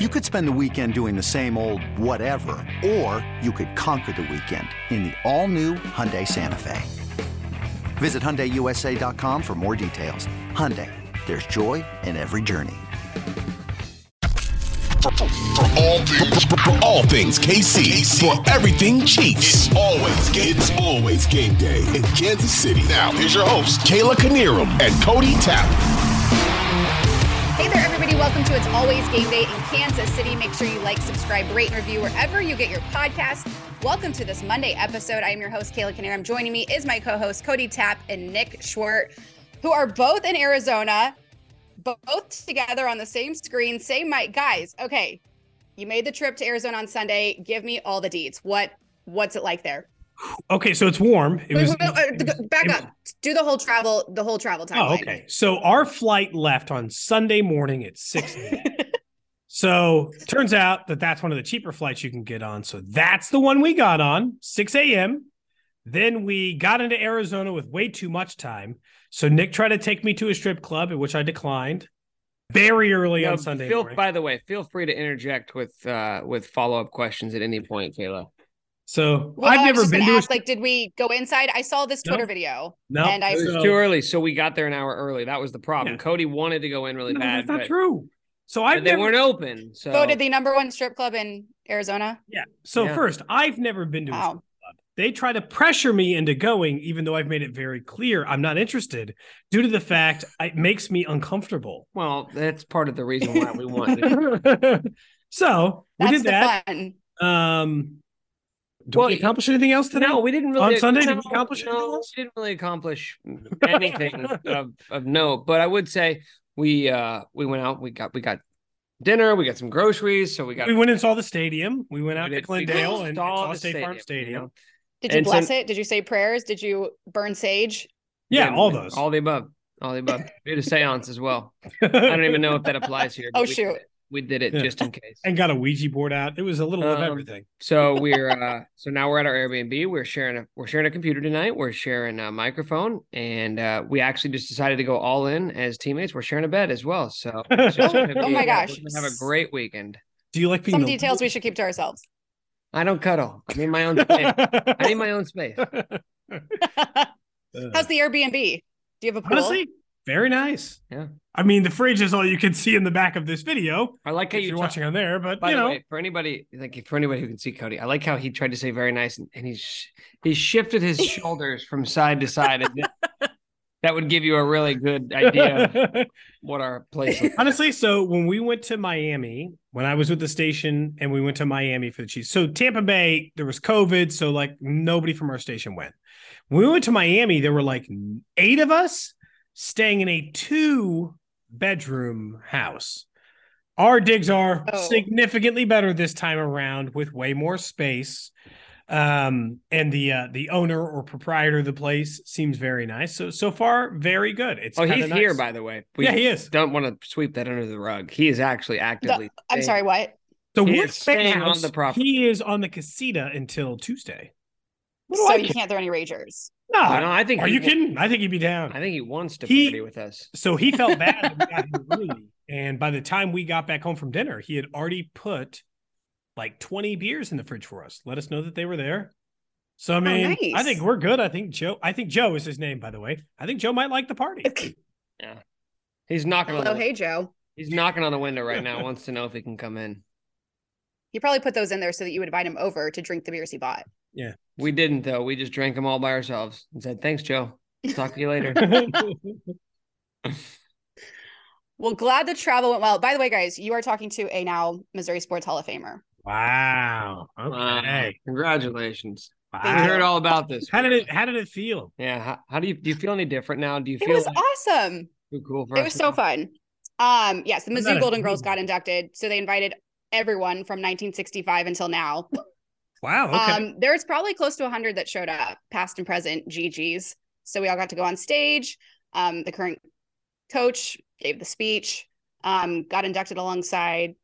You could spend the weekend doing the same old whatever, or you could conquer the weekend in the all-new Hyundai Santa Fe. Visit HyundaiUSA.com for more details. Hyundai, there's joy in every journey. For all things, for all things KC, for everything Chiefs. It's always game. It's always game day in Kansas City. Now, here's your host, Kayla Knierim and Cody Tapp. Hey there, everybody. Welcome to It's Always Game Day in Kansas City. Make sure you like, subscribe, rate, and review wherever you get your podcast. Welcome to this Monday episode. I am your host, Kayla Knierim. Joining me is my co-host, Cody Tapp and Nick Schwerdt, who are both in Arizona, both together on the same screen, same mic. Guys, okay, you made the trip to Arizona on Sunday. Give me all the deeds. What What's it like there? Okay, so it's warm. It was Wait, wait, wait, uh, back up. Do the whole travel, the whole travel time. Oh, okay. So our flight left on Sunday morning at 6 a.m. so turns out that that's one of the cheaper flights you can get on. So that's the one we got on, 6 a.m. Then we got into Arizona with way too much time. So Nick tried to take me to a strip club, at which I declined very early No, on Sunday Feel, morning. by the way, feel free to interject with uh, with follow up questions at any point, Kayla. So Well, I've I never been gonna to a ask, like, did we go inside? I saw this Twitter No. video, no, and I- It was so- too early, so we got there an hour early. That was the problem. Yeah. Cody wanted to go in really no, bad, that's not but, true. So I've they weren't open. So voted the number one strip club in Arizona. Yeah. So Yeah. first, I've never been to a strip club. They try to pressure me into going, even though I've made it very clear I'm not interested, due to the fact it makes me uncomfortable. well, that's part of the reason why we wanted. so we That's did the that. fun. Um, did Well, we accomplish anything else today? No, we didn't really On Sunday, did we accomplish anything no, else? we didn't really accomplish anything of, of note. But I would say we uh we went out, we got we got dinner, we got some groceries, so we got we went and saw the stadium. We went out we to did- we Glendale went and saw saw the State Farm you Stadium. know? Did you And so- bless it? Did you say prayers? Did you burn sage? Yeah, Yeah, all those. all the above, all the above. We did a seance as well. I don't even know if that applies here. but Oh, we shoot. It. We did it Yeah. just in case. and got a Ouija board out. It was a little of Um, everything. So we're uh so now we're at our Airbnb. We're sharing a we're sharing a computer tonight. We're sharing a microphone, and uh, we actually just decided to go all in as teammates. We're sharing a bed as well. So it's just gonna Oh my gosh. we're have a great weekend. Do you like being Some the- details we should keep to ourselves. I don't cuddle. I need my own space. I need my own space. How's the Airbnb? Do you have a pool? Honestly, very nice. Yeah. I mean, the fridge is all you can see in the back of this video. I like how you you're ta- watching on there, but By you know, way, for anybody like for anybody who can see Cody, I like how he tried to say very nice, and, and he's he shifted his shoulders from side to side. And that, that would give you a really good idea of what our place. Like. honestly, so when we went to Miami, when I was with the station and we went to Miami for the Chiefs, so Tampa Bay, there was COVID, so like nobody from our station went. When we went to Miami, there were like eight of us staying in a two bedroom house. Our digs are Oh. significantly better this time around with way more space. Um, and the uh, the owner or proprietor of the place seems very nice. So so far, very good. It's Oh, he's nice. here, by the way. We yeah, he is. don't want to sweep that under the rug. He is actually The- actively. I'm sorry, what? So He we're is staying on the property. He is on the casita until Tuesday. What So I you can't throw any ragers. No, Oh, no, I think. are you wa- kidding? I think he'd be down. I think he wants to He- party with us. So he felt bad that we got here early. And by the time we got back home from dinner, he had already put like 20 beers in the fridge for us. Let us know that they were there. So I oh, mean, I nice. think we're good. I think Joe, I think Joe is his name, by the way. I think Joe might like the party. Yeah, he's knocking on. The, hey Joe. He's knocking on the window right now. Wants to know if he can come in. He probably put those in there so that you would invite him over to drink the beers he bought. We didn't though. We just drank them all by ourselves and said, "Thanks, Joe. Talk to you later." Well, glad the travel went well. By the way, guys, you are talking to a now Missouri Sports Hall of Famer. wow. Wow. Okay. Congratulations. Wow. We heard all about this. How did it how did it feel? Yeah. How, how do you do? You feel any different now? Do you It feel was like awesome. too cool for It was to so go? fun. Um, yes, the I'm Mizzou Golden Girls got inducted, so they invited everyone from 1965 until now. Wow. Okay. Um, there's probably close to 100 that showed up, past and present GGs. So we all got to go on stage. Um, the current coach gave the speech. Um, got inducted alongside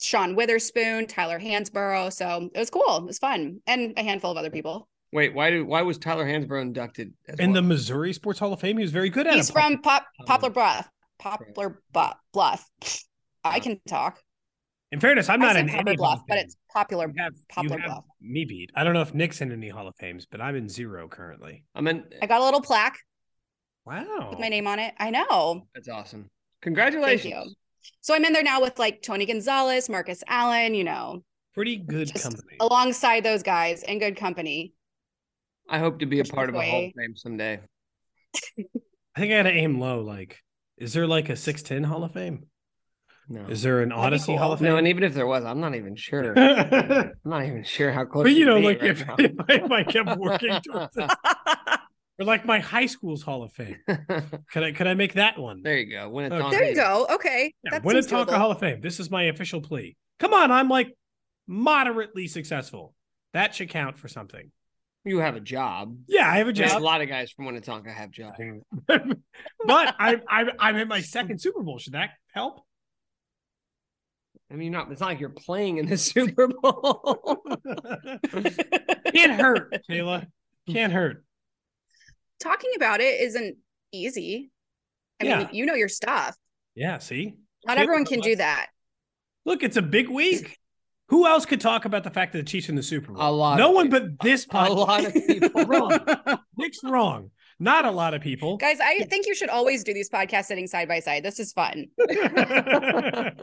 Sean Weatherspoon, Tyler Hansbrough. So it was cool. It was fun, and a handful of other people. Wait, why do why was Tyler Hansbrough inducted? as in well? the Missouri Sports Hall of Fame, he was very good at it. He's it. from Pop. Poplar Bluff. Poplar Bu- Bluff. I can talk. In fairness, I'm not in Poplar any Hall Bluff, but it's popular. You have, you have Bluff. me beat. I don't know if Nick's in any Hall of Fames, but I'm in zero currently. I'm in. I got a little plaque Wow. with my name on it. I know. that's awesome. Thank Congratulations. you. So I'm in there now with like Tony Gonzalez, Marcus Allen, you know, Pretty good Just company. alongside those guys in good company. I hope to be a part of a Hall of Fame someday. I think I gotta aim low. Like, is there like a 610 Hall of Fame? No. Is there an be Audacy Hall of Fame? no, and even if there was, I'm not even sure. I'm not even sure how close. But you know, like right if, if, I, if I kept working towards it, or like my high school's Hall of Fame, could I could I make that one? there you go. When it's Okay. There you go. Okay. Yeah, that Winnetonka seems doable. Hall of Fame. This is my official plea. Come on, I'm like moderately successful. That should count for something. You have a job. Yeah, I have a There's a lot of guys from Winnetonka have jobs. but I'm I'm I'm in my second Super Bowl. Should that help? I mean, not. It's not like you're playing in the Super Bowl. Can't hurt, Kayla. Can't hurt. Talking about it isn't easy. I Yeah. mean, you know your stuff. Yeah, see? Not Kayla everyone can do that. Look, it's a big week. Who else could talk about the fact that the Chiefs in the Super Bowl? A lot No of one people. but this A podcast. lot of people. wrong. Nick's wrong. Not a lot of people. Guys, I think you should always do these podcasts sitting side by side. This is fun. it,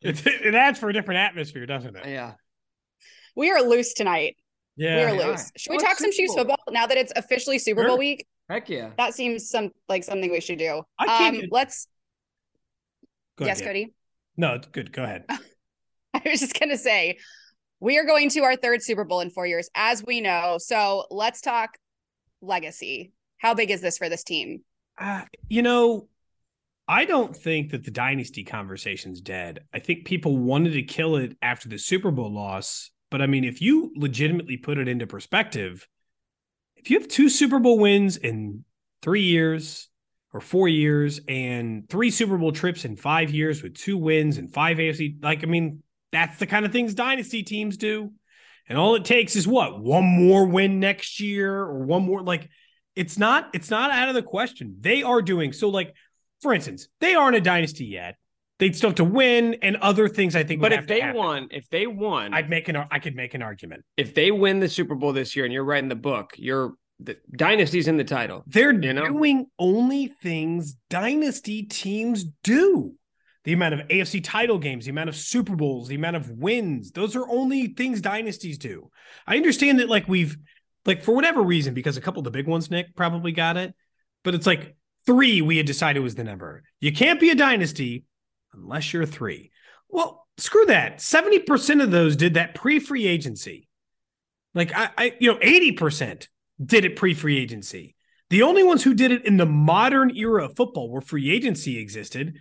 it adds for a different atmosphere, doesn't it? yeah. We are loose tonight. Yeah. we are we are. loose. Should we talk some Chiefs football now that it's officially Super Sure. Bowl week? Heck yeah. That seems some like something we should do. I can't Um, let's Go yes, ahead. Cody. No, it's good. Go ahead. I was just gonna say we are going to our third Super Bowl in four years, as we know. So let's talk legacy. How big is this for this team? Uh, you know, I don't think that the dynasty conversation's dead. I think people wanted to kill it after the Super Bowl loss. But I mean, if you legitimately put it into perspective, if you have two Super Bowl wins in three years or four years and three Super Bowl trips in five years with two wins and five AFC, like, I mean, that's the kind of things dynasty teams do. And all it takes is what? One more win next year or one more, like, it's not it's not out of the question. They are doing so like for instance, they aren't a dynasty yet. They'd still have to win and other things I think But if they won, if they won, I'd make an I could make an argument. if they win the Super Bowl this year and you're writing the book, you're the dynasty's in the title. They're You know? doing only things dynasty teams do. The amount of AFC title games, the amount of Super Bowls, the amount of wins, those are only things dynasties do. I understand that, like, we've, like, for whatever reason, because a couple of the big ones, Nick, probably got it, but it's like three we had decided was the number. You can't be a dynasty unless you're three. Well, screw that. 70% of those did that pre free agency. Like, I, I, you know, 80% did it pre free agency. The only ones who did it in the modern era of football where free agency existed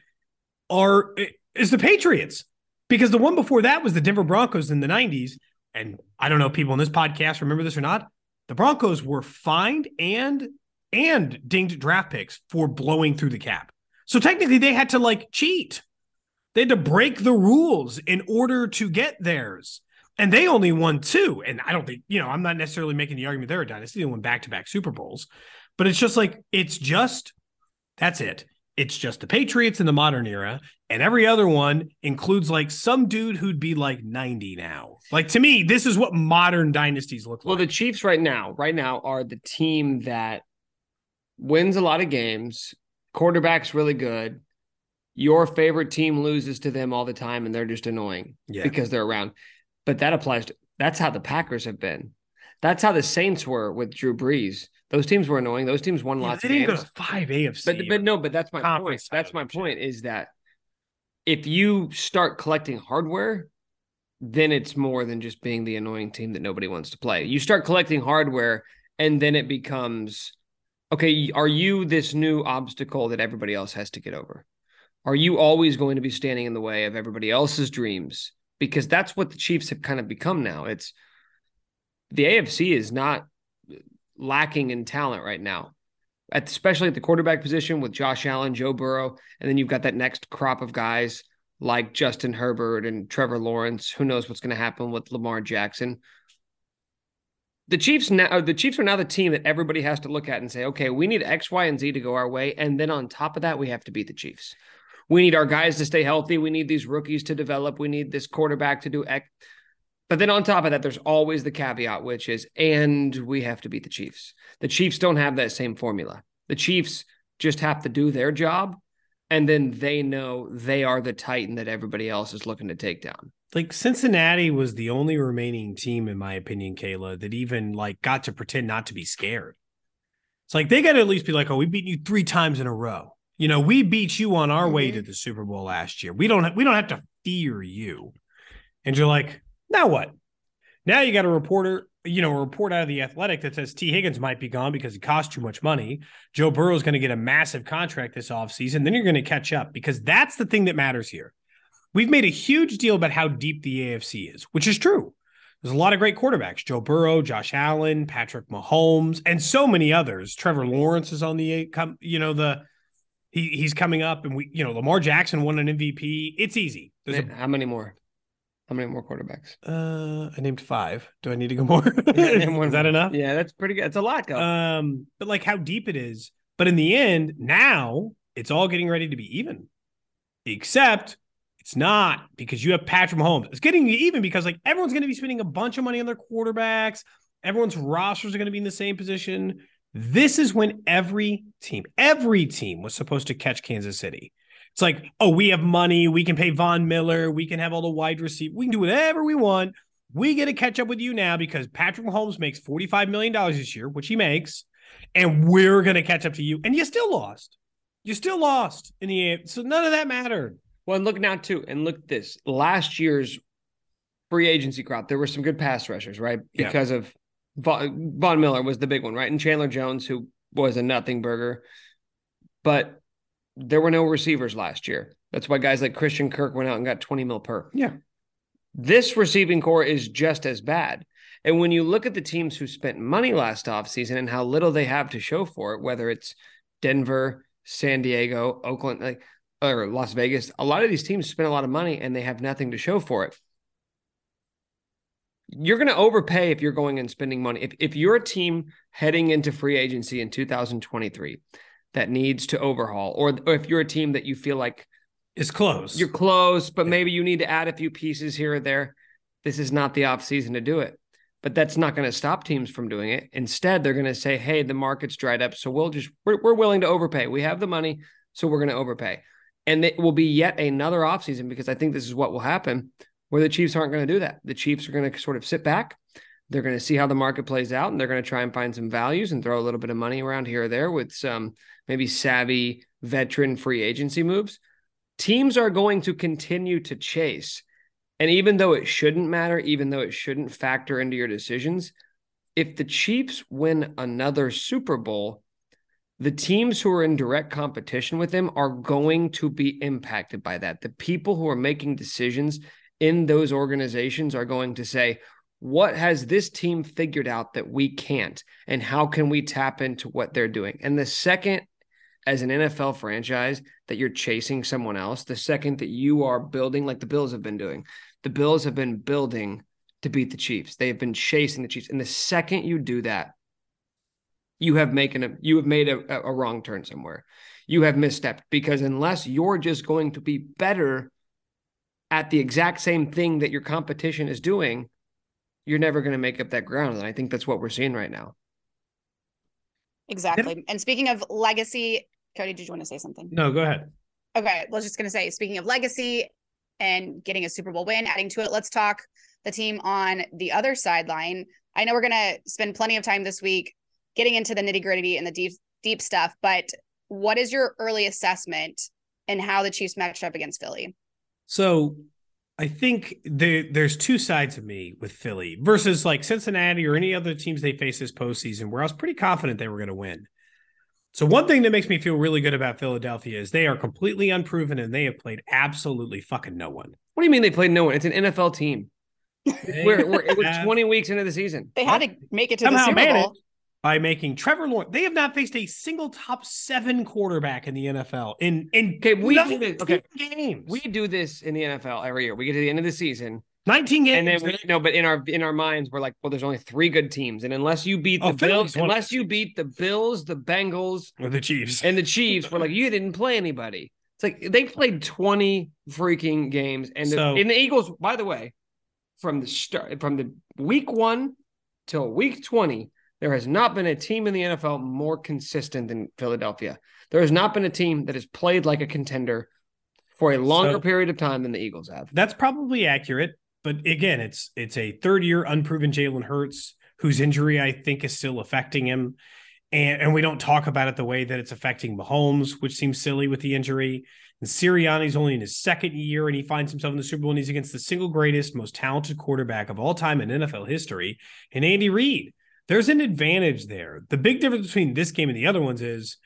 are eh, is the Patriots. Because the one before that was the Denver Broncos in the 90s. And I don't know if people in this podcast remember this or not. The Broncos were fined and and dinged draft picks for blowing through the cap. So technically they had to like cheat. They had to break the rules in order to get theirs. And they only won two. And I don't think, you know, I'm not necessarily making the argument they're a dynasty. They won back to back Super Bowls. But it's just like, it's just, that's it. It's just the Patriots in the modern era. And every other one includes like some dude who'd be like 90 now. Like to me, this is what modern dynasties look Well, like. Well, the Chiefs right now, right now, are the team that wins a lot of games. Quarterback's really good. Your favorite team loses to them all the time, and they're just annoying yeah. because they're around. But that applies to that's how the Packers have been. That's how the Saints were with Drew Brees. Those teams were annoying. Those teams won Yeah, lots they of didn't games. go to five AFC. But but no, but that's my point. That's my point is that if you start collecting hardware, then it's more than just being the annoying team that nobody wants to play. You start collecting hardware, and then it becomes okay. Are you this new obstacle that everybody else has to get over? Are you always going to be standing in the way of everybody else's dreams? Because that's what the Chiefs have kind of become now. It's the AFC is not lacking in talent right now, at, especially at the quarterback position with Josh Allen, Joe Burrow, and then you've got that next crop of guys like Justin Herbert and Trevor Lawrence. Who knows what's going to happen with Lamar Jackson? The Chiefs now the Chiefs are now the team that everybody has to look at and say, okay, we need X, Y, and Z to go our way. And then on top of that, we have to beat the Chiefs. We need our guys to stay healthy. We need these rookies to develop. We need this quarterback to do X. But then on top of that, there's always the caveat, which is, and we have to beat the Chiefs. The Chiefs don't have that same formula. The Chiefs just have to do their job and then they know they are the titan that everybody else is looking to take down like cincinnati was the only remaining team in my opinion kayla that even like got to pretend not to be scared it's like they got to at least be like oh we beat you three times in a row you know we beat you on our mm-hmm. way to the super bowl last year we don't we don't have to fear you and you're like now what now you got a reporter you know, a report out of the Athletic that says Tee Higgins might be gone because he cost too much money. Joe Burrow is going to get a massive contract this offseason. Then you're going to catch up because that's the thing that matters here. We've made a huge deal about how deep the AFC is, which is true. There's a lot of great quarterbacks Joe Burrow, Josh Allen, Patrick Mahomes, and so many others. Trevor Lawrence is on the, you know, the, he, he's coming up and we, you know, Lamar Jackson won an MVP. It's easy. There's a, how many more? How many more quarterbacks? Uh, I named five. Do I need to go more? is that enough? Yeah, that's pretty good. It's a lot. Go. Um, but like how deep it is. But in the end, now it's all getting ready to be even. Except it's not because you have Patrick Mahomes. It's getting even because like everyone's going to be spending a bunch of money on their quarterbacks. Everyone's rosters are going to be in the same position. This is when every team, every team was supposed to catch Kansas City. It's like, oh, we have money. We can pay Von Miller. We can have all the wide receiver. We can do whatever we want. We get to catch up with you now because Patrick Mahomes makes $45 million this year, which he makes, and we're going to catch up to you. And you still lost. You still lost in the So none of that mattered. Well, and look now, too. And look at this. Last year's free agency crop, there were some good pass rushers, right? Because yeah. of Von, Von Miller was the big one, right? And Chandler Jones, who was a nothing burger. But there were no receivers last year. That's why guys like Christian Kirk went out and got 20 mil per. Yeah. This receiving corps is just as bad. And when you look at the teams who spent money last offseason and how little they have to show for it, whether it's Denver, San Diego, Oakland, like or Las Vegas, a lot of these teams spend a lot of money and they have nothing to show for it. You're going to overpay if you're going and spending money. If, if you're a team heading into free agency in 2023 that needs to overhaul, or, or if you're a team that you feel like is close, you're close, but maybe you need to add a few pieces here or there. This is not the off season to do it. But that's not going to stop teams from doing it. Instead, they're going to say, "Hey, the market's dried up, so we'll just we're, we're willing to overpay. We have the money, so we're going to overpay." And it will be yet another offseason because I think this is what will happen where the Chiefs aren't going to do that. The Chiefs are going to sort of sit back, they're going to see how the market plays out and they're going to try and find some values and throw a little bit of money around here or there with some maybe savvy veteran free agency moves. Teams are going to continue to chase. And even though it shouldn't matter, even though it shouldn't factor into your decisions, if the Chiefs win another Super Bowl, the teams who are in direct competition with them are going to be impacted by that. The people who are making decisions in those organizations are going to say, what has this team figured out that we can't? And how can we tap into what they're doing? And the second as an NFL franchise that you're chasing someone else the second that you are building like the Bills have been doing the Bills have been building to beat the Chiefs. They have been chasing the Chiefs. And the second you do that you have making a you have made a, a wrong turn somewhere. You have misstepped because unless you're just going to be better at the exact same thing that your competition is doing you're never going to make up that ground. And I think that's what we're seeing right now. Exactly. And speaking of legacy, Cody, did you want to say something? No, go ahead. Okay. Well, I was just going to say, speaking of legacy and getting a Super Bowl win, adding to it, let's talk the team on the other sideline. I know we're going to spend plenty of time this week getting into the nitty gritty and the deep, deep stuff, but what is your early assessment and how the Chiefs matched up against Philly? So I think there, there's two sides of me with Philly versus like Cincinnati or any other teams they face this postseason where I was pretty confident they were going to win. So one thing that makes me feel really good about Philadelphia is they are completely unproven and they have played absolutely fucking no one. What do you mean they played no one? It's an NFL team. We're, we're, it was 20 weeks into the season. They had to make it to the somehow Super managed Bowl. By making Trevor Lawrence. They have not faced a single top seven quarterback in the NFL in in Okay, we- 19 okay. games. We do this in the NFL every year. We get to the end of the season, 19 games. and then we no, but in our in our minds, we're like, well, there's only three good teams, and unless you beat the Oh, Bills, unless you beat the Bills, the Bengals, with the Chiefs. and the Chiefs, we're like, you didn't play anybody. It's like they played 20 freaking games, and the, So- and the Eagles, by the way, from the start, from the week one till week 20, there has not been a team in the NFL more consistent than Philadelphia. There has not been a team that has played like a contender for a longer So- period of time than the Eagles have. That's probably accurate, but again, it's it's a third year unproven Jalen Hurts whose injury I think is still affecting him. And, and we don't talk about it the way that it's affecting Mahomes, which seems silly with the injury. And Sirianni's only in his second year, and he finds himself in the Super Bowl, and he's against the single greatest, most talented quarterback of all time in NFL history, and Andy Reid. There's an advantage there. The big difference between this game and the other ones is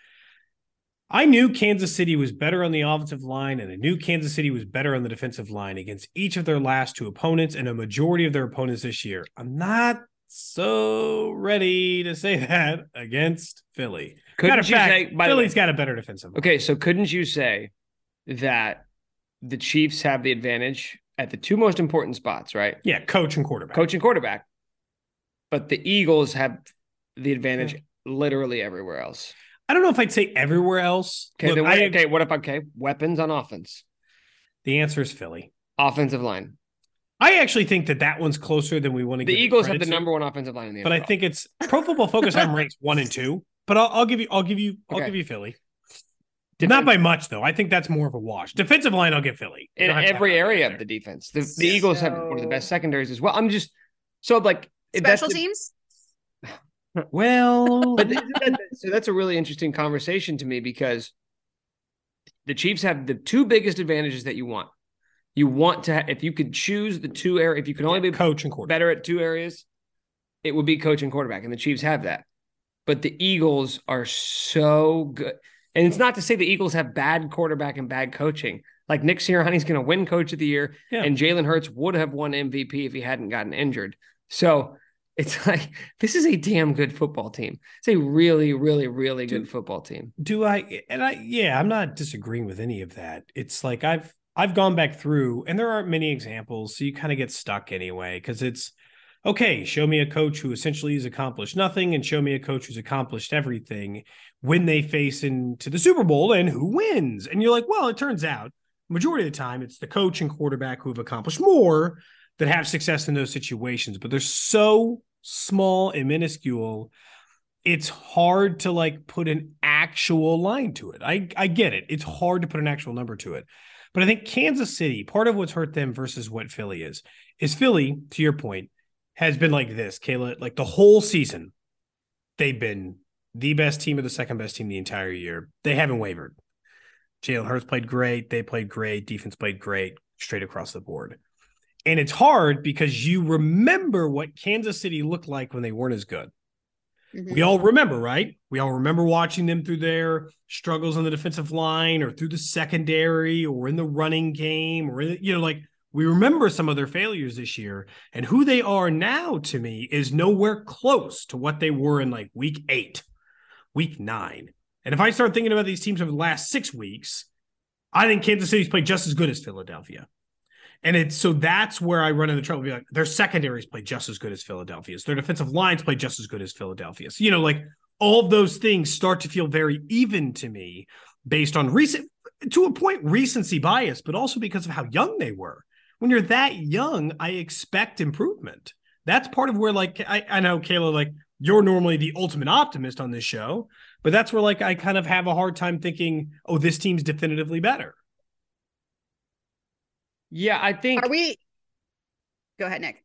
I knew Kansas City was better on the offensive line, and I knew Kansas City was better on the defensive line against each of their last two opponents and a majority of their opponents this year. I'm not so ready to say that against Philly. Couldn't Matter of fact, say- Philly's way- got a better defensive line. Okay, so couldn't you say that the Chiefs have the advantage at the two most important spots, right? Yeah, coach and quarterback. Coach and quarterback. But the Eagles have the advantage literally everywhere else. I don't know if I'd say everywhere else. Okay, Look, then, I- okay, what if I'm okay, weapons on offense, the answer is Philly. offensive line. I actually think that that one's closer than we want to get. The give Eagles have the to. number one offensive line in the end. but I think it's Pro Football Focus on ranks one and two. But I'll, I'll give you, I'll give you, I'll Okay. give you Philly. Defense- Not by much though. I think that's more of a wash. Defensive line, I'll get Philly. You in don't have to every area of the defense. The, the Eagles have one of the best secondaries as well. I'm just so like if that's Special the- teams? Well, But that- so that's a really interesting conversation to me because the Chiefs have the two biggest advantages that you want. You want to, ha- if you could choose the two area, if you could only be coach and quarterback. better at two areas, it would be coach and quarterback, and the Chiefs have that. But the Eagles are so good, and it's not to say the Eagles have bad quarterback and bad coaching. Like Nick Sirianni's going to win Coach of the Year, Yeah. and Jalen Hurts would have won MVP if he hadn't gotten injured. So it's like this is a damn good football team. It's a really, really, really good football team. Do I? And I, yeah, I'm not disagreeing with any of that. It's like I've I've gone back through, and there aren't many examples, so you kind of get stuck anyway because it's okay. Show me a coach who essentially has accomplished nothing, and show me a coach who's accomplished everything when they face into the Super Bowl, and who wins? And you're like, well, it turns out majority of the time it's the coach and quarterback who have accomplished more that have success in those situations, but they're so small and minuscule it's hard to like put an actual line to it. I I get it. It's hard to put an actual number to it. But I think Kansas City, part of what's hurt them versus what Philly is, is Philly, to your point, has been like this, Kayla, like the whole season. They've been the best team or the second best team the entire year. They haven't wavered. Jalen Hurts played great. They played great. Defense played great straight across the board. And it's hard because you remember what Kansas City looked like when they weren't as good. Mhm. We all remember, right? We all remember watching them through their struggles on the defensive line or through the secondary or in the running game or, you know, like we remember some of their failures this year. And who they are now to me is nowhere close to what they were in like week eight, week nine. And if I start thinking about these teams over the last six weeks, I think Kansas City's played just as good as Philadelphia. And it's so that's where I run into trouble. Be like, their secondaries play just as good as Philadelphia's. Their defensive lines play just as good as Philadelphia's. You know, like all those things start to feel very even to me based on recent, to a point, recency bias, but also because of how young they were. When you're that young, I expect improvement. That's part of where, like, I, I know, Kayla, like, you're normally the ultimate optimist on this show, but that's where, like, I kind of have a hard time thinking, oh, this team's definitively better. Yeah, I think Are we? Go ahead, Nick.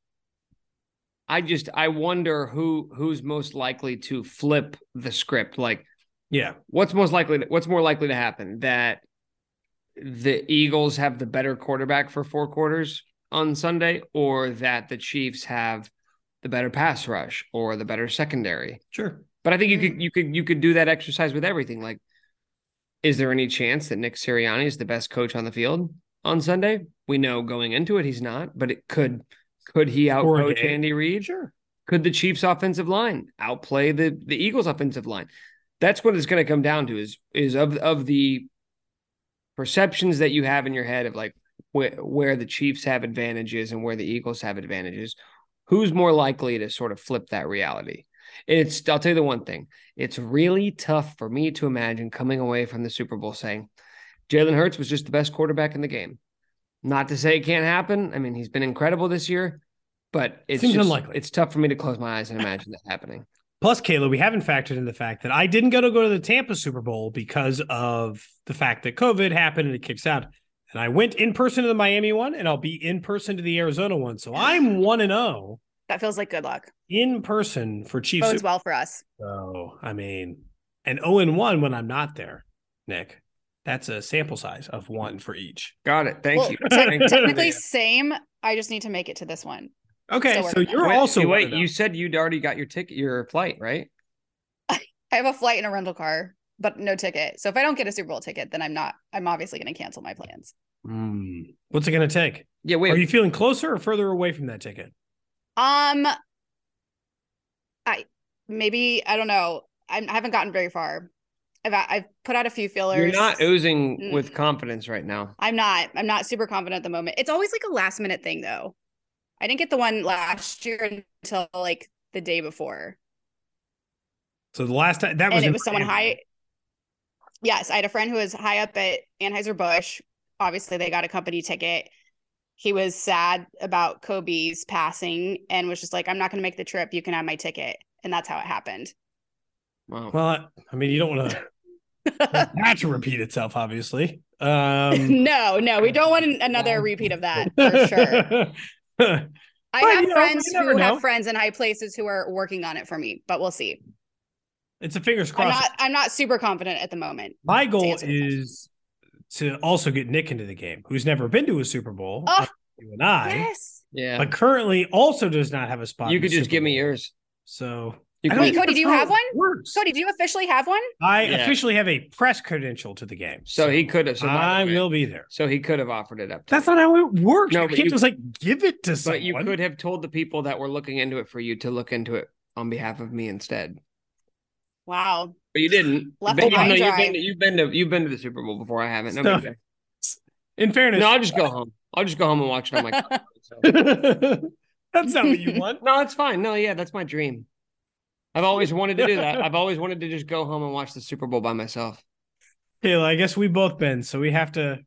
I just I wonder who who's most likely to flip the script. Like Yeah. what's most likely what's more likely to happen that the Eagles have the better quarterback for four quarters on Sunday or that the Chiefs have the better pass rush or the better secondary. Sure. But I think you Mm. could you could you could do that exercise with everything. Like, is there any chance that Nick Sirianni is the best coach on the field on Sunday? We know going into it he's not, but it could could he outcoach. Andy Reid? Sure. Could the Chiefs offensive line outplay the the Eagles offensive line? That's what it's going to come down to is is of of the perceptions that you have in your head of like where where the Chiefs have advantages and where the Eagles have advantages. Who's more likely to sort of flip that reality? It's I'll tell you the one thing. It's really tough for me to imagine coming away from the Super Bowl saying Jalen Hurts was just the best quarterback in the game. Not to say it can't happen. I mean, he's been incredible this year, but it's Seems just, unlikely. It's tough for me to close my eyes and imagine that happening. Plus, Kayla, we haven't factored in the fact that I didn't go to go to the Tampa Super Bowl because of the fact that COVID happened and it kicks out. And I went in person to the Miami one, and I'll be in person to the Arizona one. So I'm one and zero That feels like good luck. in person for Chiefs. Bodes well for us. So I mean, and zero and one when I'm not there, Nick. That's a sample size of one for each. Got it. Thank Well, you. te- Thank you. technically same. I just need to make it to this one. Okay, so you're it. Wait, also you- wait. oh. You said you'd already got your ticket, your flight, right? I have a flight and a rental car, but no ticket. So if I don't get a Super Bowl ticket, then I'm not. I'm obviously going to cancel my plans. Hmm. What's it going to take? Yeah. Wait. Are you feeling closer or further away from that ticket? Um, I maybe I don't know. I haven't gotten very far. I've I've put out a few fillers. You're not oozing Mm. with confidence right now. I'm not. I'm not super confident at the moment. It's always like a last minute thing though. I didn't get the one last year until like the day before. So the last time that was and it was someone high. Yes, I had a friend who was high up at Anheuser Busch. Obviously, they got a company ticket. He was sad about Kobe's passing and was just like, "I'm not going to make the trip. You can have my ticket," and that's how it happened. Wow. Well, I- I mean, you don't want to that to repeat itself, obviously. Um, no, no, we don't want an- another repeat of that for sure. I But, have you know, friends who know. have friends in high places who are working on it for me, but we'll see. it's a fingers I'm crossed. not. I'm not super confident at the moment. My goal answer is to also get Nick into the game, who's never been to a Super Bowl. Oh, you and I, Yes. yeah. but currently also does not have a spot. you could just Super give me yours. So You I could- Wait, Cody, do you have one? Works. Cody, do you officially have one? I Yeah. officially have a press credential to the game, So he could have. So I way- will be there. So he could have offered it up. to That's you. not how it works. No, you can't you- just like give it to someone. But you could have told the people that were looking into it for you to look into it on behalf of me instead. Wow. But you didn't. Left But him no, you've, been, to, you've been to you've been to the Super Bowl before. I haven't. No, So- In fairness, no I'll just go home. I'll just go home and watch it on my. couch, so. that's not what you want. No, it's fine. No, yeah, that's my dream. I've always wanted to do that. I've always wanted to just go home and watch the Super Bowl by myself. Kayla, I guess we both been, so we have to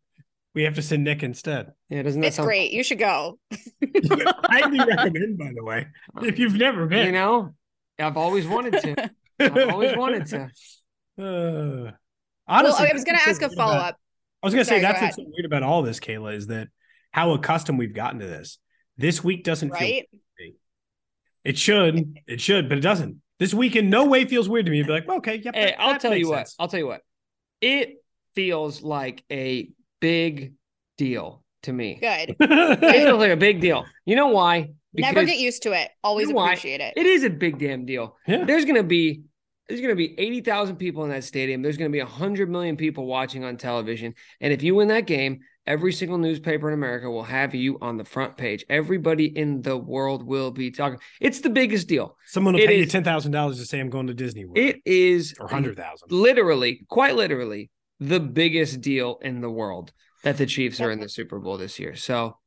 we have to send Nick instead. Yeah, doesn't that It's sound great. You should go. Highly recommend, by the way, if you've never been. You know, I've always wanted to. I've always wanted to. Uh, well, I was going to ask a follow about- up. I was going to say Sorry, go that's ahead. what's so weird about all this, Kayla, is that how accustomed we've gotten to this. This week doesn't feel. Right? It should, it should, but it doesn't. This week in no way feels weird to me. It'd be like, okay, yep. Hey, that- I'll that tell makes you what. I'll tell you what. It feels like a big deal to me. Good. It feels like a big deal. You know why? Never get used to it. Always You know why? appreciate it. It is a big damn deal. Yeah. There's gonna be there's gonna be eighty thousand people in that stadium. There's gonna be hundred million people watching on television. And if you win that game, every single newspaper in America will have you on the front page. Everybody in the world will be talking. It's the biggest deal. Someone will It pay you ten thousand dollars to say I'm going to Disney World, It is or hundred thousand. literally, quite literally, the biggest deal in the world that the Chiefs are in the Super Bowl this year. So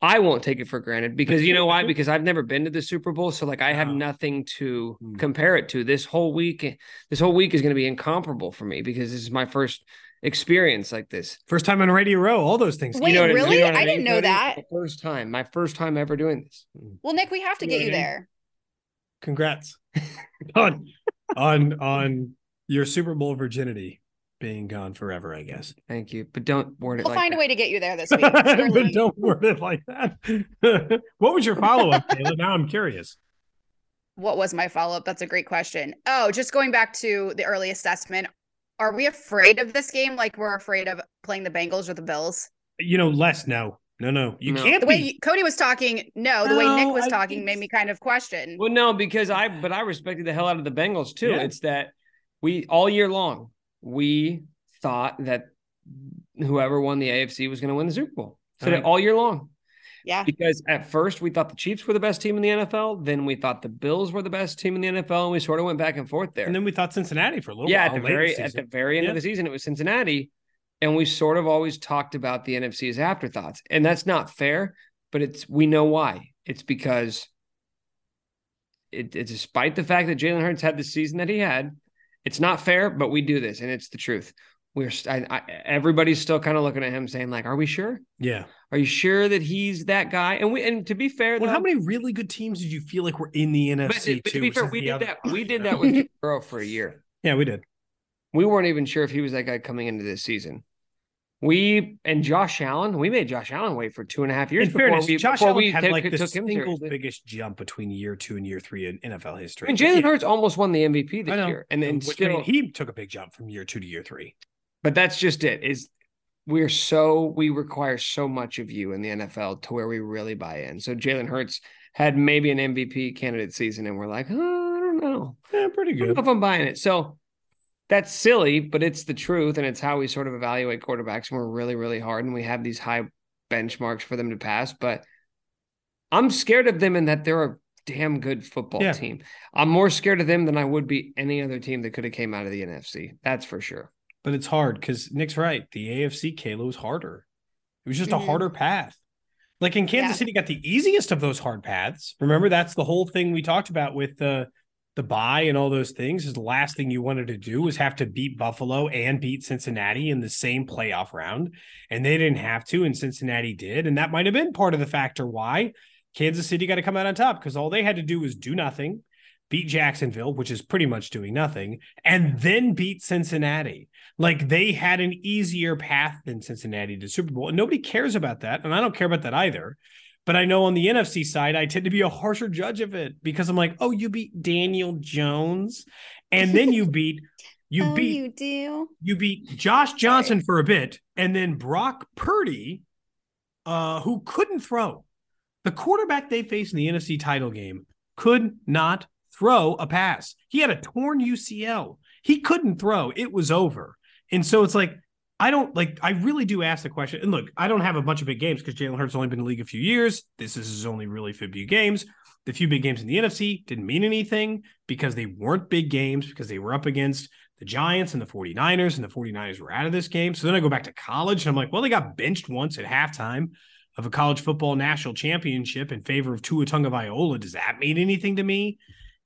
I won't take it for granted because you know why? Because I've never been to the Super Bowl, so like I have nothing to Hmm. compare it to. This whole week, this whole week is going to be incomparable for me because this is my first experience like this. First time on Radio Row, all those things. Wait, you know what I- you really? know what I didn't know Cody? that. The first time, my first time ever doing this. Mm. Well, Nick, we have to You get you I mean? there. Congrats on on on your Super Bowl virginity being gone forever. I guess. Thank you, but don't word it We'll like find that. a way to get you there this week. but don't word it like that. what was your follow up, Taylor? Now I'm curious. What was my follow up? That's a great question. Oh, just going back to the early assessment. Are we afraid of this game like we're afraid of playing the Bengals or the Bills? You know, less no, no, no. You No. can't The way be. you- Cody was talking, no, the way Nick was I talking think made me kind of question. Well, no, because I but I respected the hell out of the Bengals too. Yeah. It's that we all year long we thought that whoever won the AFC was going to win the Super Bowl. So Right. all year long. Yeah. Because at first we thought the Chiefs were the best team in the NFL, then we thought the Bills were the best team in the NFL, and we sort of went back and forth there. and then we thought Cincinnati for a little yeah, while. at the late in very at the very end Yeah. of the season, it was Cincinnati, and we sort of always talked about the NFC as afterthoughts, and that's not fair. But it's we know why. It's because it, it's despite the fact that Jalen Hurts had the season that he had, it's not fair. But we do this, and it's the truth. We're st- I, I, everybody's still kind of looking at him, saying like, "Are we sure? Yeah. Are you sure that he's that guy?" And we and to be fair, Well, though, how many really good teams did you feel like were in the But, NFC but too? to be fair, we did other that. We did know? that with Burrow for a year. Yeah, we did. we weren't even sure if he was that guy coming into this season. We and Josh Allen, we made Josh Allen wait for two and a half years In before fairness, we Josh before Allen we had took, like the took him single biggest jump between year two and year three in NFL history. I mean, Jalen Yeah. Hurts almost won the MVP I this year, and then Which, I still, mean, he took a big jump from year two to year three. But that's just it. Is we're so we require so much of you in the NFL to where we really buy in. So Jalen Hurts had maybe an MVP candidate season, and we're like, oh, I don't know. Yeah, pretty I don't good. know if I'm buying it. So that's silly, but it's the truth, and it's how we sort of evaluate quarterbacks. And we're really, really hard, and we have these high benchmarks for them to pass. But I'm scared of them in that they're a damn good football Yeah. team. I'm more scared of them than I would be any other team that could have came out of the NFC. That's for sure. But it's hard because Nick's right. The AFC Kayla was harder. It was just Mhm. a harder path. Like in Kansas Yeah. City, got the easiest of those hard paths. Remember, that's the whole thing we talked about with the the bye and all those things. Is the last thing you wanted to do was have to beat Buffalo and beat Cincinnati in the same playoff round, and they didn't have to, and Cincinnati did, and that might have been part of the factor why Kansas City got to come out on top because all they had to do was do nothing, beat Jacksonville, which is pretty much doing nothing, and then beat Cincinnati. Like they had an easier path than Cincinnati to Super Bowl. And nobody cares about that. And I don't care about that either. But I know on the NFC side, I tend to be a harsher judge of it because I'm like, oh, you beat Daniel Jones. And then you beat you oh, beat you do. you beat Josh Johnson for a bit, and then Brock Purdy, uh, who couldn't throw. The quarterback they faced in the NFC title game could not throw a pass. He had a torn UCL. He couldn't throw. It was over. And so it's like, I don't like, I really do ask the question. And look, I don't have a bunch of big games because Jalen Hurts only been in the league a few years. This is his only really few games. The few big games in the NFC didn't mean anything because they weren't big games because they were up against the Giants and the 49ers, and the 49ers were out of this game. So then I go back to college and I'm like, well, they got benched once at halftime of a college football national championship in favor of Tua Tagovailoa. Does that mean anything to me?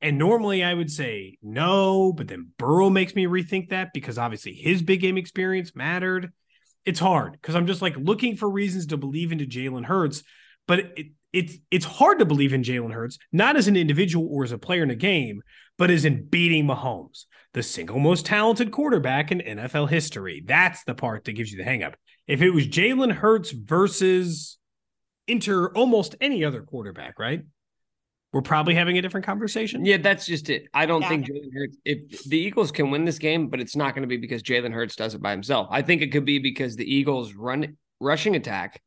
And normally I would say no, but then Burrow makes me rethink that because obviously his big game experience mattered. It's hard because I'm just like looking for reasons to believe into Jalen Hurts, but it, it's it's hard to believe in Jalen Hurts, not as an individual or as a player in a game, but as in beating Mahomes, the single most talented quarterback in NFL history. That's the part that gives you the hangup. If it was Jalen Hurts versus enter almost any other quarterback, right? We're probably having a different conversation. Yeah, that's just it. I don't Yeah. think Jalen Hurts. If the Eagles can win this game, but it's not going to be because Jalen Hurts does it by himself. I think it could be because the Eagles' run rushing attack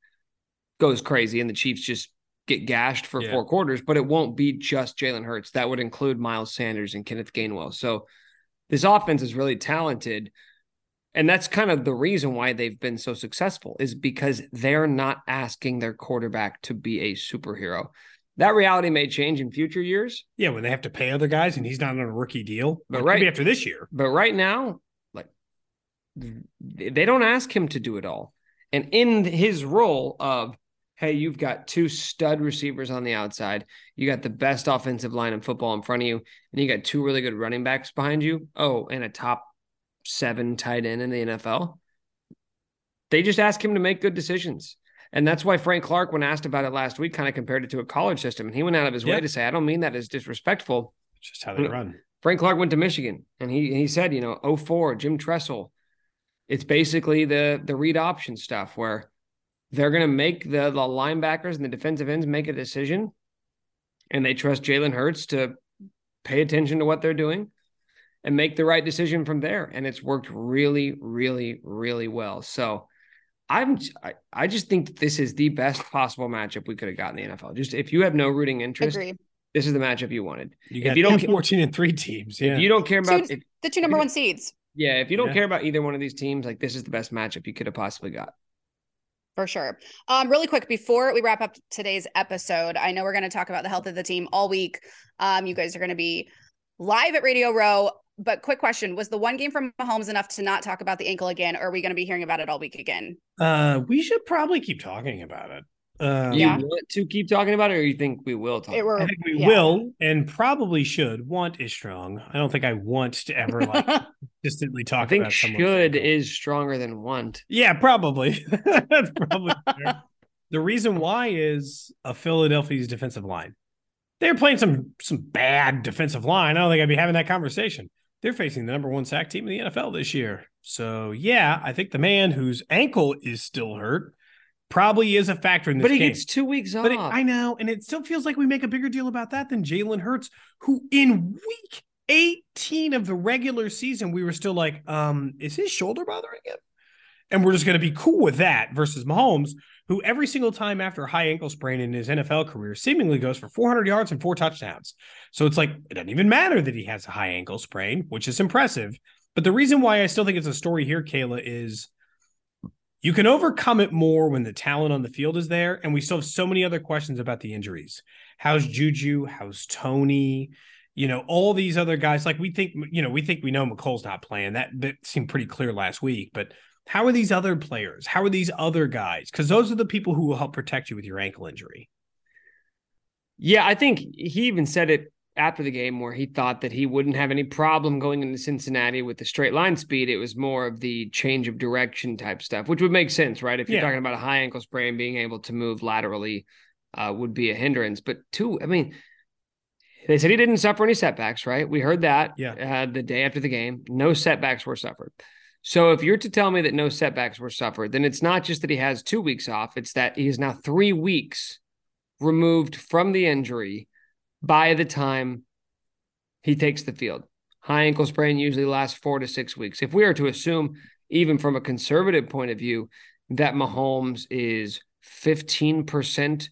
goes crazy and the Chiefs just get gashed for Yeah. four quarters. But it won't be just Jalen Hurts. That would include Miles Sanders and Kenneth Gainwell. So this offense is really talented. And that's kind of the reason why they've been so successful is because they're not asking their quarterback to be a superhero. That reality may change in future years, Yeah, when they have to pay other guys and he's not on a rookie deal. But right- maybe after this year. but right now, like they don't ask him to do it all. And in his role of, hey, you've got two stud receivers on the outside, you got the best offensive line in football in front of you, and you got two really good running backs behind you. Oh, and a top seven tight end in the NFL. They just ask him to make good decisions. And that's why Frank Clark, when asked about it last week, kind of compared it to a college system. And he went out of his Yeah. way to say, I don't mean that as disrespectful. It's just how they run. Frank Clark went to Michigan and he he said, you know, 04, Jim Tressel. It's basically the the read option stuff where they're gonna make the, the linebackers and the defensive ends make a decision and they trust Jalen Hurts to pay attention to what they're doing and make the right decision from there. And it's worked really, really, really well. So I'm I, I just think that this is the best possible matchup we could have gotten in the NFL. Just if you have no rooting interest, Agree. this is the matchup you wanted. You If got you don't 14 and three teams. Yeah. If you don't care about Two- if, The two number one seeds. yeah, if you don't Yeah. care about either one of these teams, like this is the best matchup you could have possibly got. For sure. Um, really quick before we wrap up today's episode, I know we're going to talk about the health of the team all week. Um, you guys are going to be live at Radio Row. But quick question: Was the one game from Mahomes enough to not talk about the ankle again? Or are we going to be hearing about it all week again? uh, we should probably keep talking about it. Uh, You Yeah. want to keep talking about it, or you think we will talk? It were, I think we yeah. will and probably should. Want is strong. I don't think I want to ever like consistently talk I think about should ankle. is stronger than want. Yeah, probably. That's probably the reason why is a Philadelphia's defensive line. They're playing some some bad defensive line. I don't think I'd be having that conversation. They're facing the number one sack team in the NFL this year. So yeah, I think the man whose ankle is still hurt probably is a factor in this But he game. gets two weeks off. It, I know, and it still feels like we make a bigger deal about that than Jalen Hurts, who in week 18 of the regular season, we were still like, um, is his shoulder bothering him? And we're just going to be cool with that versus Mahomes, who every single time after a high ankle sprain in his NFL career seemingly goes for 400 yards and four touchdowns. So it's like, it doesn't even matter that he has a high ankle sprain, which is impressive. But the reason why I still think it's a story here, Kayla, is you can overcome it more when the talent on the field is there. And we still have so many other questions about the injuries. How's Juju? How's Tony? You know, all these other guys. Like we think, you know, we think we know Mecole's not playing. That that seemed pretty clear last week. But how are these other players? How are these other guys? Because those are the people who will help protect you with your ankle injury. Yeah, I think he even said it after the game where he thought that he wouldn't have any problem going into Cincinnati with the straight line speed. It was more of the change of direction type stuff, which would make sense, right? If you're Yeah. talking about a high ankle sprain, being able to move laterally uh, would be a hindrance. But two, I mean, they said he didn't suffer any setbacks, right? We heard that Yeah. uh, the day after the game. No setbacks were suffered. So if you're to tell me that no setbacks were suffered, then it's not just that he has two weeks off, it's that he is now three weeks removed from the injury by the time he takes the field. High ankle sprain usually lasts four to six weeks. If we are to assume, even from a conservative point of view, that Mahomes is 15%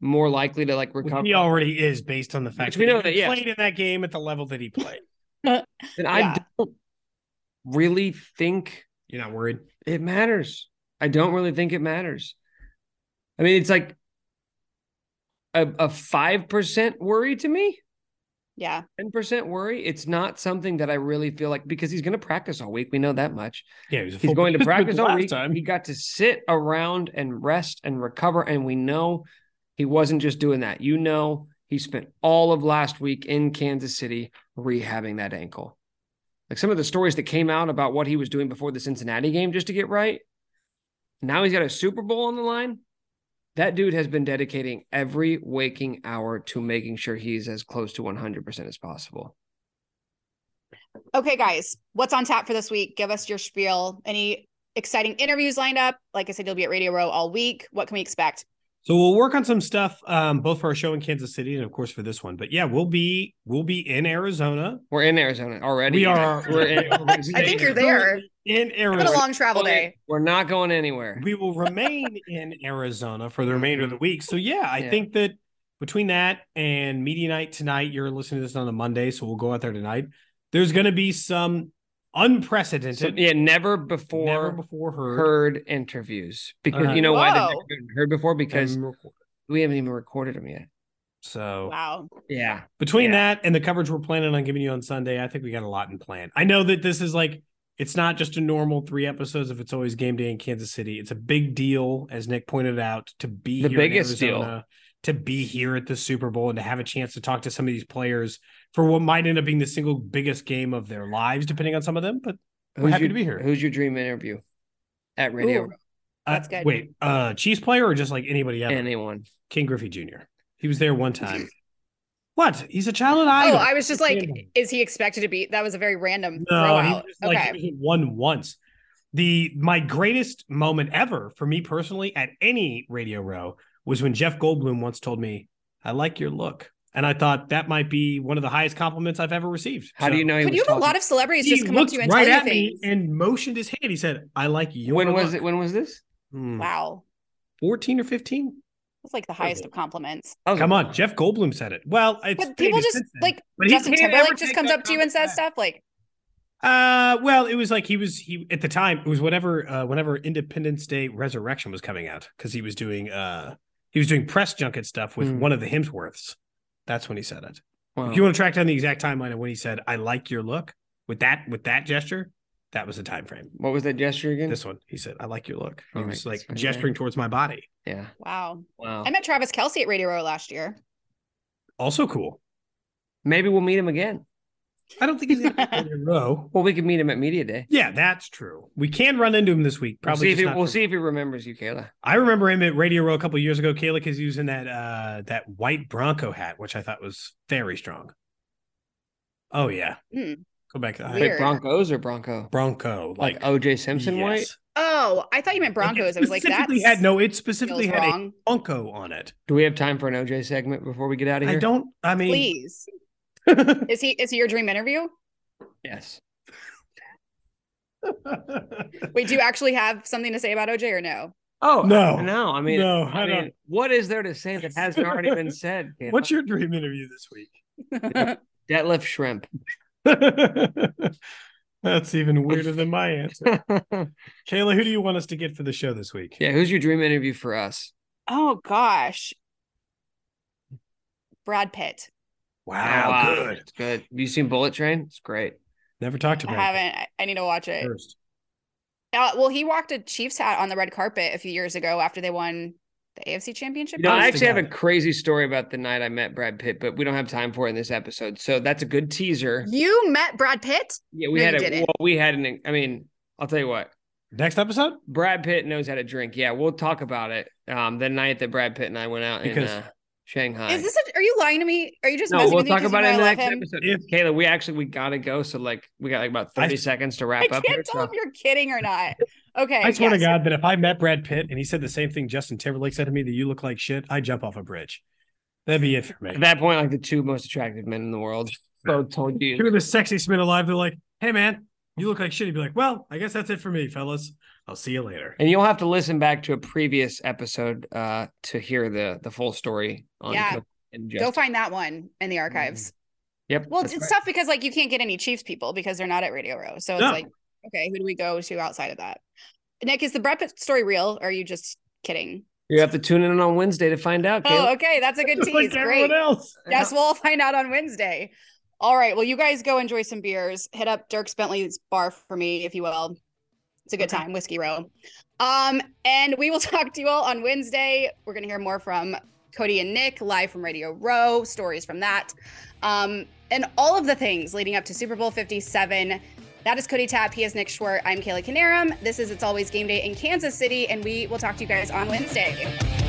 more likely to like Which recover, he already is based on the fact Which that we know he that, yeah. played in that game at the level that he played. Uh, then Yeah. I don't really think You're not worried? it matters. I don't really think it matters. I mean, it's like a, a 5% worry to me. Yeah. 10% worry. It's not something that I really feel like because he's going to practice all week. We know that much. Yeah, he a He's going to practice all week. time. He got to sit around and rest and recover. And we know he wasn't just doing that. You know, he spent all of last week in Kansas City rehabbing that ankle. Like some of the stories that came out about what he was doing before the Cincinnati game just to get right. Now he's got a Super Bowl on the line. That dude has been dedicating every waking hour to making sure he's as close to 100% as possible. Okay, guys, what's on tap for this week? Give us your spiel. Any exciting interviews lined up? Like I said, you'll be at Radio Row all week. What can we expect? So we'll work on some stuff, um, both for our show in Kansas City and of course for this one. But yeah, we'll be we'll be in Arizona. We're in Arizona already. We are. We're in, I think you're there. in Arizona, It's been a long travel day. We're not going anywhere. We will remain in Arizona for the remainder of the week. So yeah, I Yeah. think that between that and media night tonight, you're listening to this on a Monday, so we'll go out there tonight. There's going to be some unprecedented, So, yeah, never before, never before heard. heard interviews because Uh, you know why they've never been heard before because and recorded. we haven't even recorded them yet. So Wow. Yeah, between Yeah. that and the coverage we're planning on giving you on Sunday, I think we got a lot in plan. I know that this is like it's not just a normal three episodes if it's always game day in Kansas City. It's a big deal, as Nick pointed out, to be The here in biggest deal. Arizona, to be here at the Super Bowl and to have a chance to talk to some of these players for what might end up being the single biggest game of their lives, depending on some of them. But We're happy your, to be here. Who's your dream interview at Radio? Ooh. Row? That's uh, good. Wait, uh Chiefs player or just like anybody else? Anyone? Ken Griffey Jr. He was there one time. what? He's a childhood Oh, idol. I was just like, Random. is he expected to be? That was a very random No, throw he out. was like okay. he was one once. The my greatest moment ever for me personally at any radio row was when Jeff Goldblum once told me, "I like your look," and I thought that might be one of the highest compliments I've ever received. How do you know? He But was you have a lot of celebrities He just come up to you and right tell you at me and motioned his hand. He said, "I like your." When was look." it? When was this? Hmm. Wow. 14 or 15? That's like the highest of compliments. That Come on, Jeff Goldblum said it. Well, it's But people just like But Justin Timberlake just comes up to you and says compliment stuff like, Uh, well, it was like he was he at the time. It was whatever, uh, whenever Independence Day Resurrection was coming out, because he was doing uh he was doing press junket stuff with Hmm. one of the Hemsworths. That's when he said it. wow. If you want to track down the exact timeline of when he said, "I like your look," with that with that gesture, that was the time frame. What was that gesture again? This one, he said, "I like your look." He All was right, like that's right gesturing towards my body. yeah. wow. Wow. I met Travis Kelce at Radio Row last year. Also cool. Maybe we'll meet him again. I don't think he's gonna be in a row. Well, we could meet him at media day. Yeah, that's true. We can run into him this week. We'll Probably. see if he, we'll see if he remembers you, Kayla. I remember him at Radio Row a couple years ago. Kalik is using that uh that white Bronco hat, which I thought was very strong. Oh yeah. Hmm. Go back to the Wait, Broncos or Bronco? Bronco, Like, like, OJ Simpson white? Oh, I thought you meant Broncos. I was like, that had no. It specifically had wrong. a Bronco on it. Do we have time for an OJ segment before we get out of here? I don't. I mean, Please. Is he is he your dream interview? Yes. Wait, do you actually have something to say about OJ or no? Oh No. no! I mean, No, I, I mean, what is there to say that hasn't already been said? Kayla? What's your dream interview this week? deadlift shrimp? That's even weirder than my answer. Kayla, who do you want us to get for the show this week? yeah, who's your dream interview for us? oh gosh. Brad Pitt. Wow, good. It's good. Have you seen Bullet Train? It's great. Never talked about. It. I haven't. I, I need to watch it. first. Uh, well, he walked a Chiefs hat on the red carpet a few years ago after they won the AFC Championship. You know, I actually have a crazy story about the night I met Brad Pitt, but we don't have time for it in this episode. So that's a good teaser. you met Brad Pitt? Yeah, we No, had you a didn't. well, we had an I mean, I'll tell you what. Next episode? Brad Pitt knows how to drink. Yeah, we'll talk about it. Um, the night that Brad Pitt and I went out Because- in uh, Shanghai. Is this? A, are you lying to me? Are you just no, messing we'll with me talk 'cause about know it in the next him? episode. If- Kayla, we actually we gotta go. So like we got like about I- 30 seconds to I wrap up I can't tell So. if you're kidding or not. Okay. I swear to. God that if I met Brad Pitt and he said the same thing Justin Timberlake said to me that you look like shit, I'd jump off a bridge. That'd be it for me. At that point, like the two most attractive men in the world. So told Two you. of the sexiest men alive, they're like, hey man, you look like shit. You'd be like, well, I guess that's it for me, fellas. I'll see you later. And you'll have to listen back to a previous episode uh to hear the the full story on Yeah. And Go find that one in the archives. Yep. Well, it's right. tough because like you can't get any Chiefs people because they're not at Radio Row. So it's No. like, okay, who do we go to outside of that? Nick, is the Brad Pitt story real? Or are you just kidding? You have to tune in on Wednesday to find out. Oh, okay, that's a good tease. like everyone Great. else. Yes, we'll find out on Wednesday. All right. Well, you guys go enjoy some beers. Hit up Dierks Bentley's bar for me, if you will. It's a good time, Whiskey Row. Um, and we will talk to you all on Wednesday. We're gonna hear more from Cody and Nick live from Radio Row, stories from that. Um, and all of the things leading up to Super Bowl 57. That is Cody Tapp. He is Nick Schwerdt. I'm Kayla Knierin. This is It's Always Game Day in Kansas City, and we will talk to you guys on Wednesday.